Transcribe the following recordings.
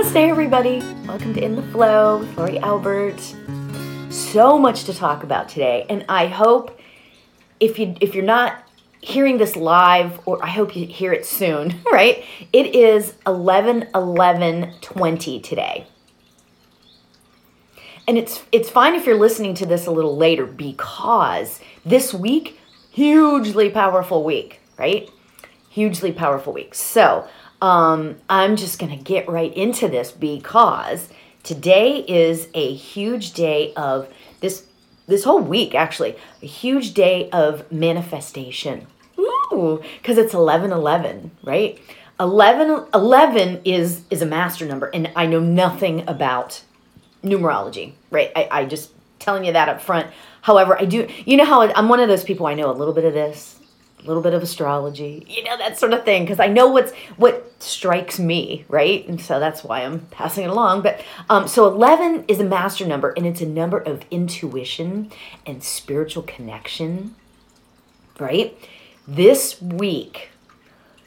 Namaste, everybody. Welcome to In the Flow with Lori Albert. So much to talk about today, and I hope if you if you're not hearing this live, or I hope you hear it soon, right? It is 11 11 20 today. And it's it's fine if you're listening to this a little later because this week, hugely powerful week, right? Hugely powerful week. So um, I'm just going to get right into this because today is a huge day of this this whole week actually a huge day of manifestation. Ooh because it's 11 11 right? 11 11 is is a master number and i know nothing about numerology right? I, I just telling you that up front. However i do you know how i'm one of those people i know a little bit of this a little bit of astrology, you know, that sort of thing, because I know what's what strikes me, right? And so that's why I'm passing it along. But um, so 11 is a master number, and it's a number of intuition and spiritual connection, right? This week,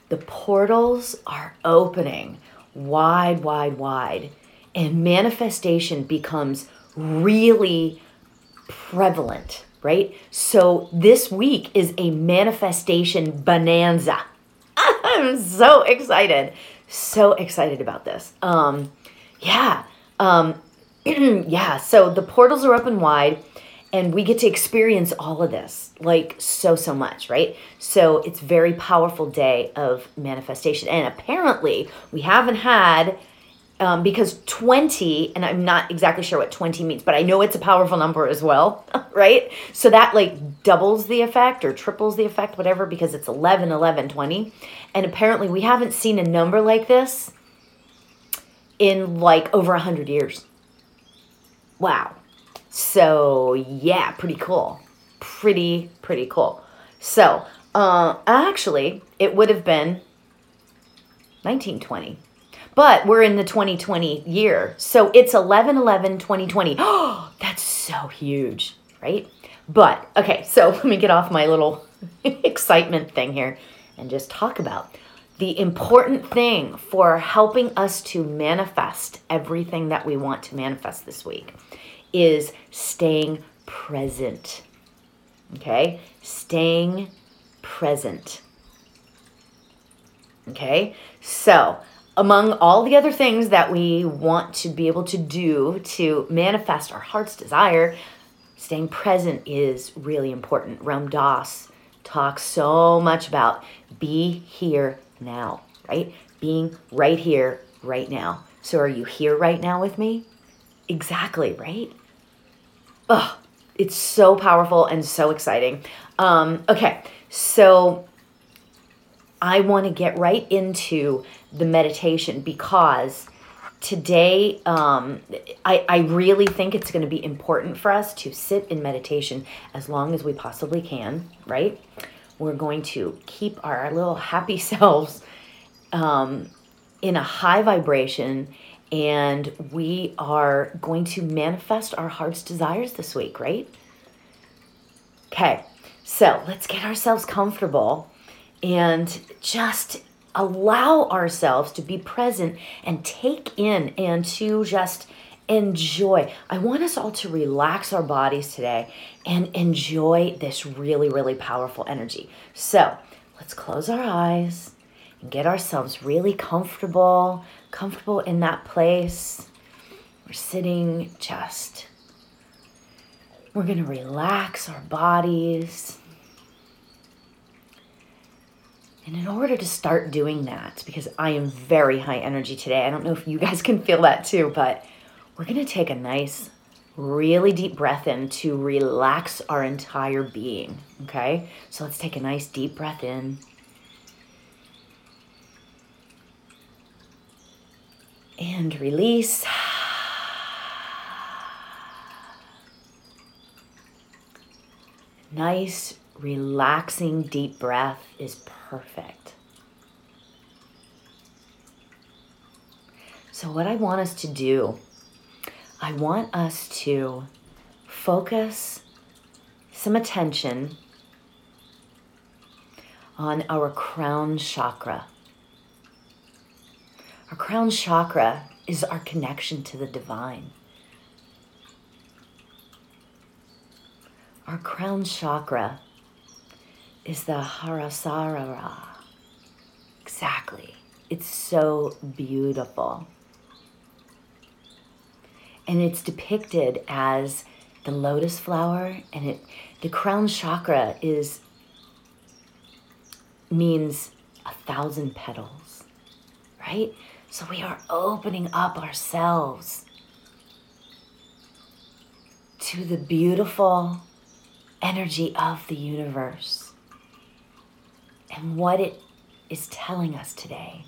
the portals are opening wide, wide, wide, and manifestation becomes really prevalent right? So this week is a manifestation bonanza. I'm so excited. So excited about this. Um yeah. Um yeah, so the portals are open wide and we get to experience all of this like so so much right so it's very powerful day of manifestation and apparently we haven't had um, because 20 and i'm not exactly sure what 20 means but i know it's a powerful number as well right? So that like doubles the effect or triples the effect whatever because it's 11 11 20 and apparently we haven't seen a number like this in like over 100 years. Wow. So yeah pretty cool. Pretty pretty cool. So uh, actually it would have been 1920 but we're in the 2020 year. So it's 11 11 2020. Oh, that's so huge, right? But okay, so let me get off my little excitement thing here and just talk about the important thing for helping us to manifest everything that we want to manifest this week is staying present. Okay? Staying present. Okay? So, among all the other things that we want to be able to do to manifest our heart's desire, staying present is really important. Ram Dass talks so much about be here now, right? Being right here, right now. So are you here right now with me? Exactly, right? Oh, it's so powerful and so exciting. Um, okay, so I want to get right into the meditation because today um, I, I really think it's going to be important for us to sit in meditation as long as we possibly can, right? We're going to keep our little happy selves um, in a high vibration and we are going to manifest our heart's desires this week, right? Okay, so let's get ourselves comfortable and just allow ourselves to be present and take in and to just enjoy. I want us all to relax our bodies today and enjoy this really, really powerful energy. So let's close our eyes and get ourselves really comfortable, comfortable in that place. We're sitting just, we're going to relax our bodies. And in order to start doing that, because I am very high energy today, I don't know if you guys can feel that too, but we're to take a nice, really deep breath in to relax our entire being. Okay? So let's take a nice deep breath in. And release. Nice, relaxing, deep breath is perfect. So, what I want us to do, I want us to focus some attention on our crown chakra. Our crown chakra is our connection to the divine. Our crown chakra is the Sahasrara. Exactly. It's so beautiful. And it's depicted as the lotus flower and it the crown chakra is means a thousand petals, right? So we are opening up ourselves to the beautiful energy of the universe and what it is telling us today.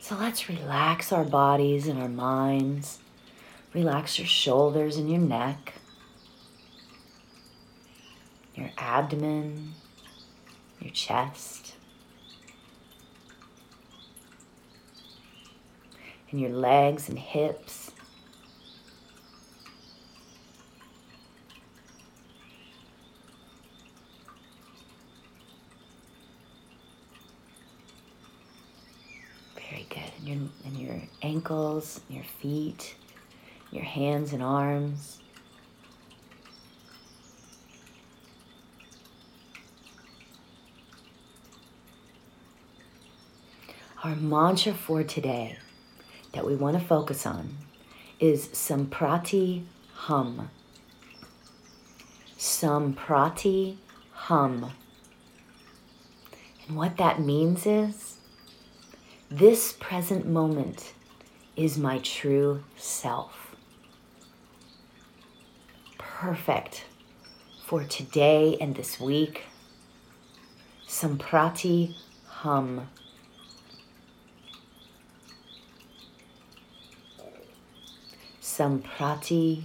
So let's relax our bodies and our minds. Relax your shoulders and your neck, your abdomen, your chest, and your legs and hips. And your, and your ankles, your feet, your hands and arms. Our mantra for today that we want to focus on is Samprati Hum. Samprati Hum. And what that means is this present moment is my true self. Perfect for today and this week. Samprati hum. Samprati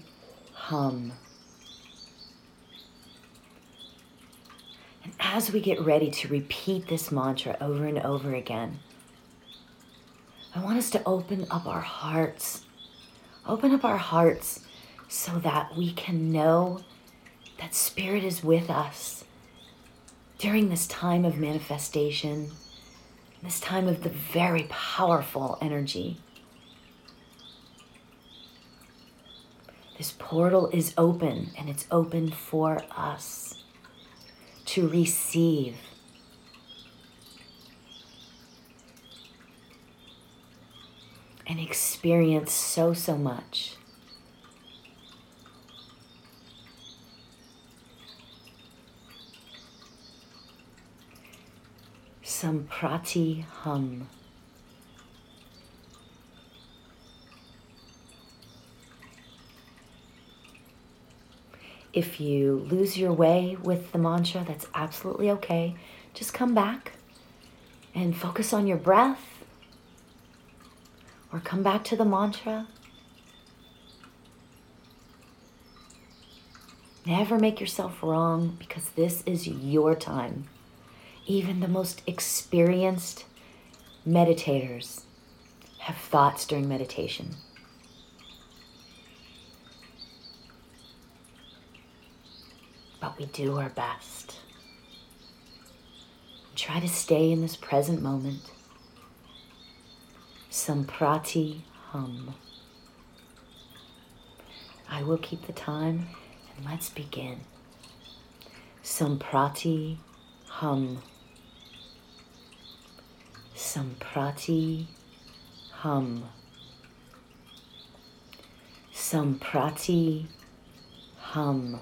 hum. And as we get ready to repeat this mantra over and over again, I want us to open up our hearts. Open up our hearts so that we can know that Spirit is with us during this time of manifestation, this time of the very powerful energy. This portal is open and it's open for us to receive and experience so, so much. Samprati hum. If you lose your way with the mantra, that's absolutely okay. Just come back and focus on your breath or come back to the mantra. Never make yourself wrong because this is your time. Even the most experienced meditators have thoughts during meditation. But we do our best. Try to stay in this present moment. Samprati hum. I will keep the time and let's begin. Samprati hum. Samprati hum. Samprati hum.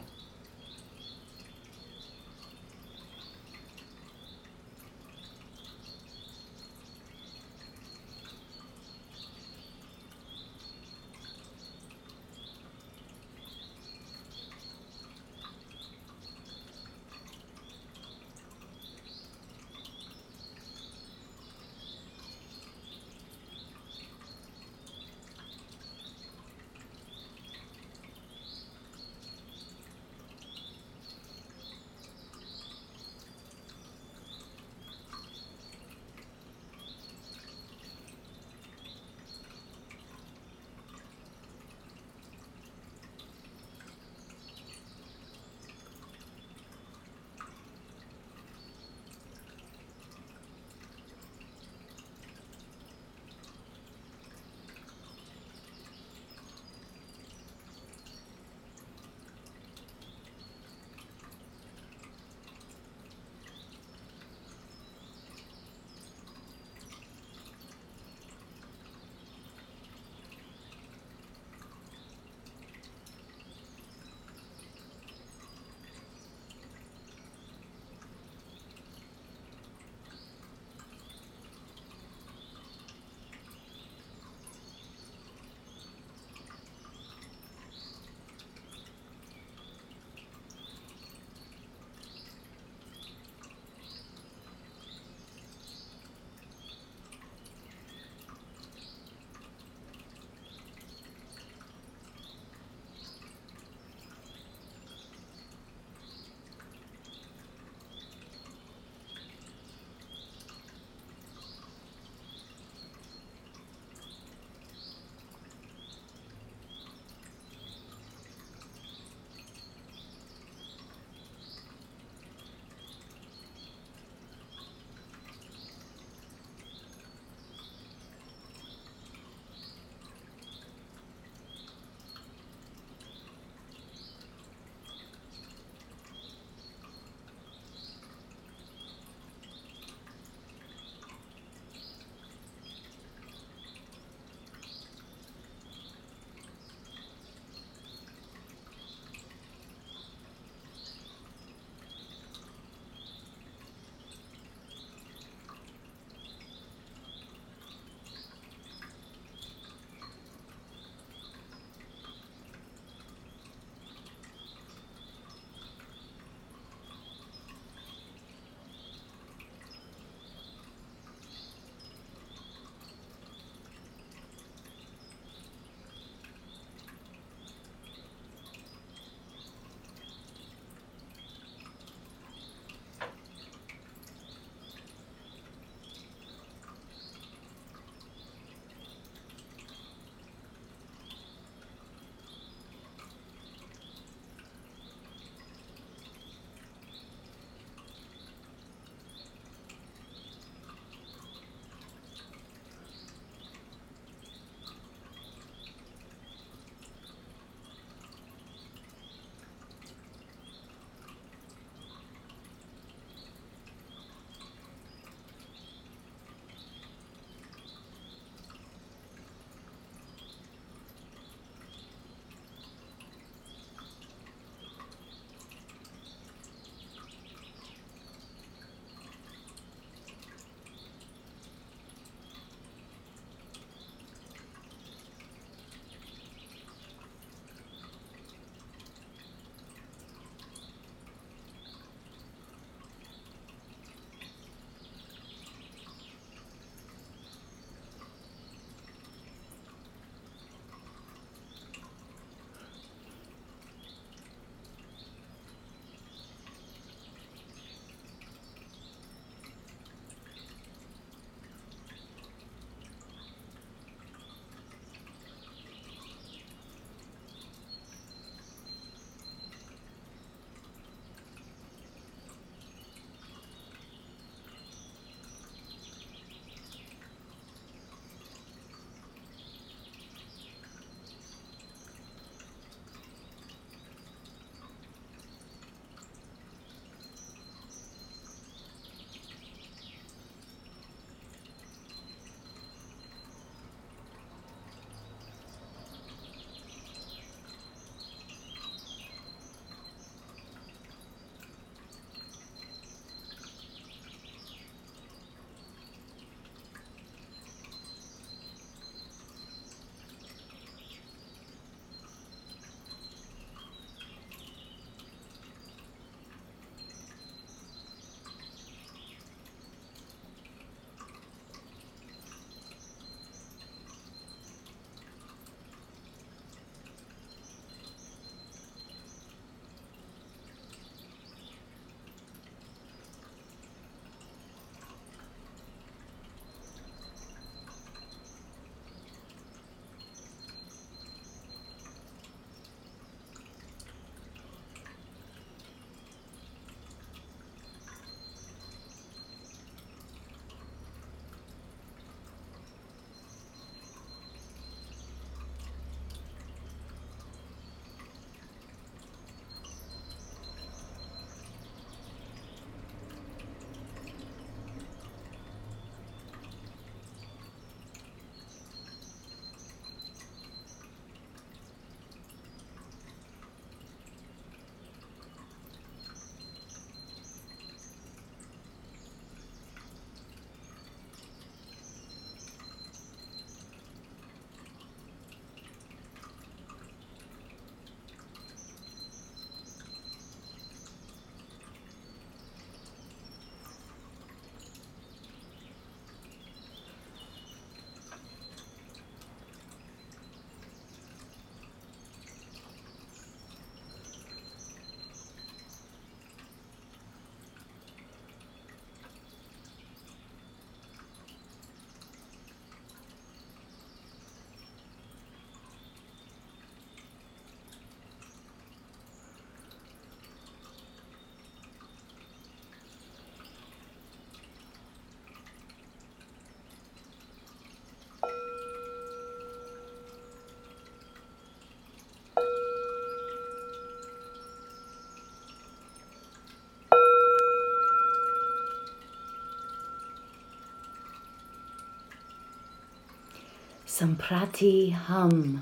Samprati hum.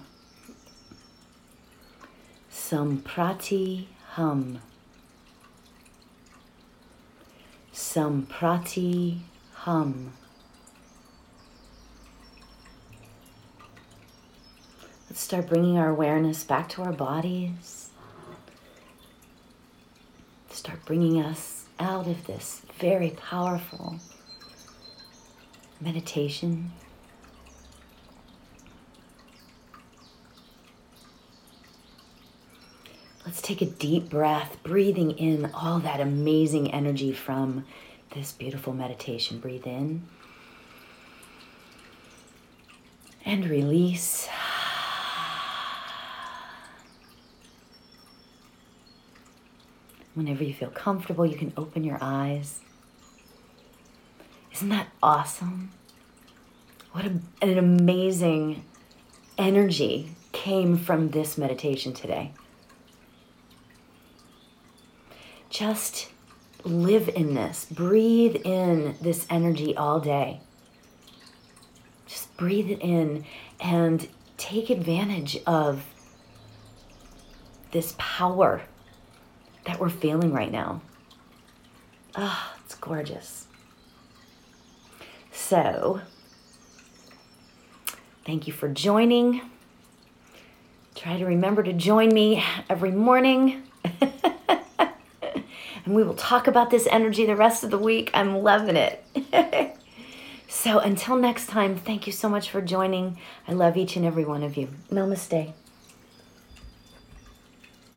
Samprati hum. Samprati hum. Let's start bringing our awareness back to our bodies. Start bringing us out of this very powerful meditation. Let's take a deep breath, breathing in all that amazing energy from this beautiful meditation. Breathe in and release. Whenever you feel comfortable, you can open your eyes. Isn't that awesome? What a, an amazing energy came from this meditation today. Just live in this, breathe in this energy all day. Just breathe it in and take advantage of this power that we're feeling right now. Ah, oh, it's gorgeous. So, thank you for joining. Try to remember to join me every morning. and we will talk about this energy the rest of the week. I'm loving it. so, until next time, thank you so much for joining. I love each and every one of you. Namaste.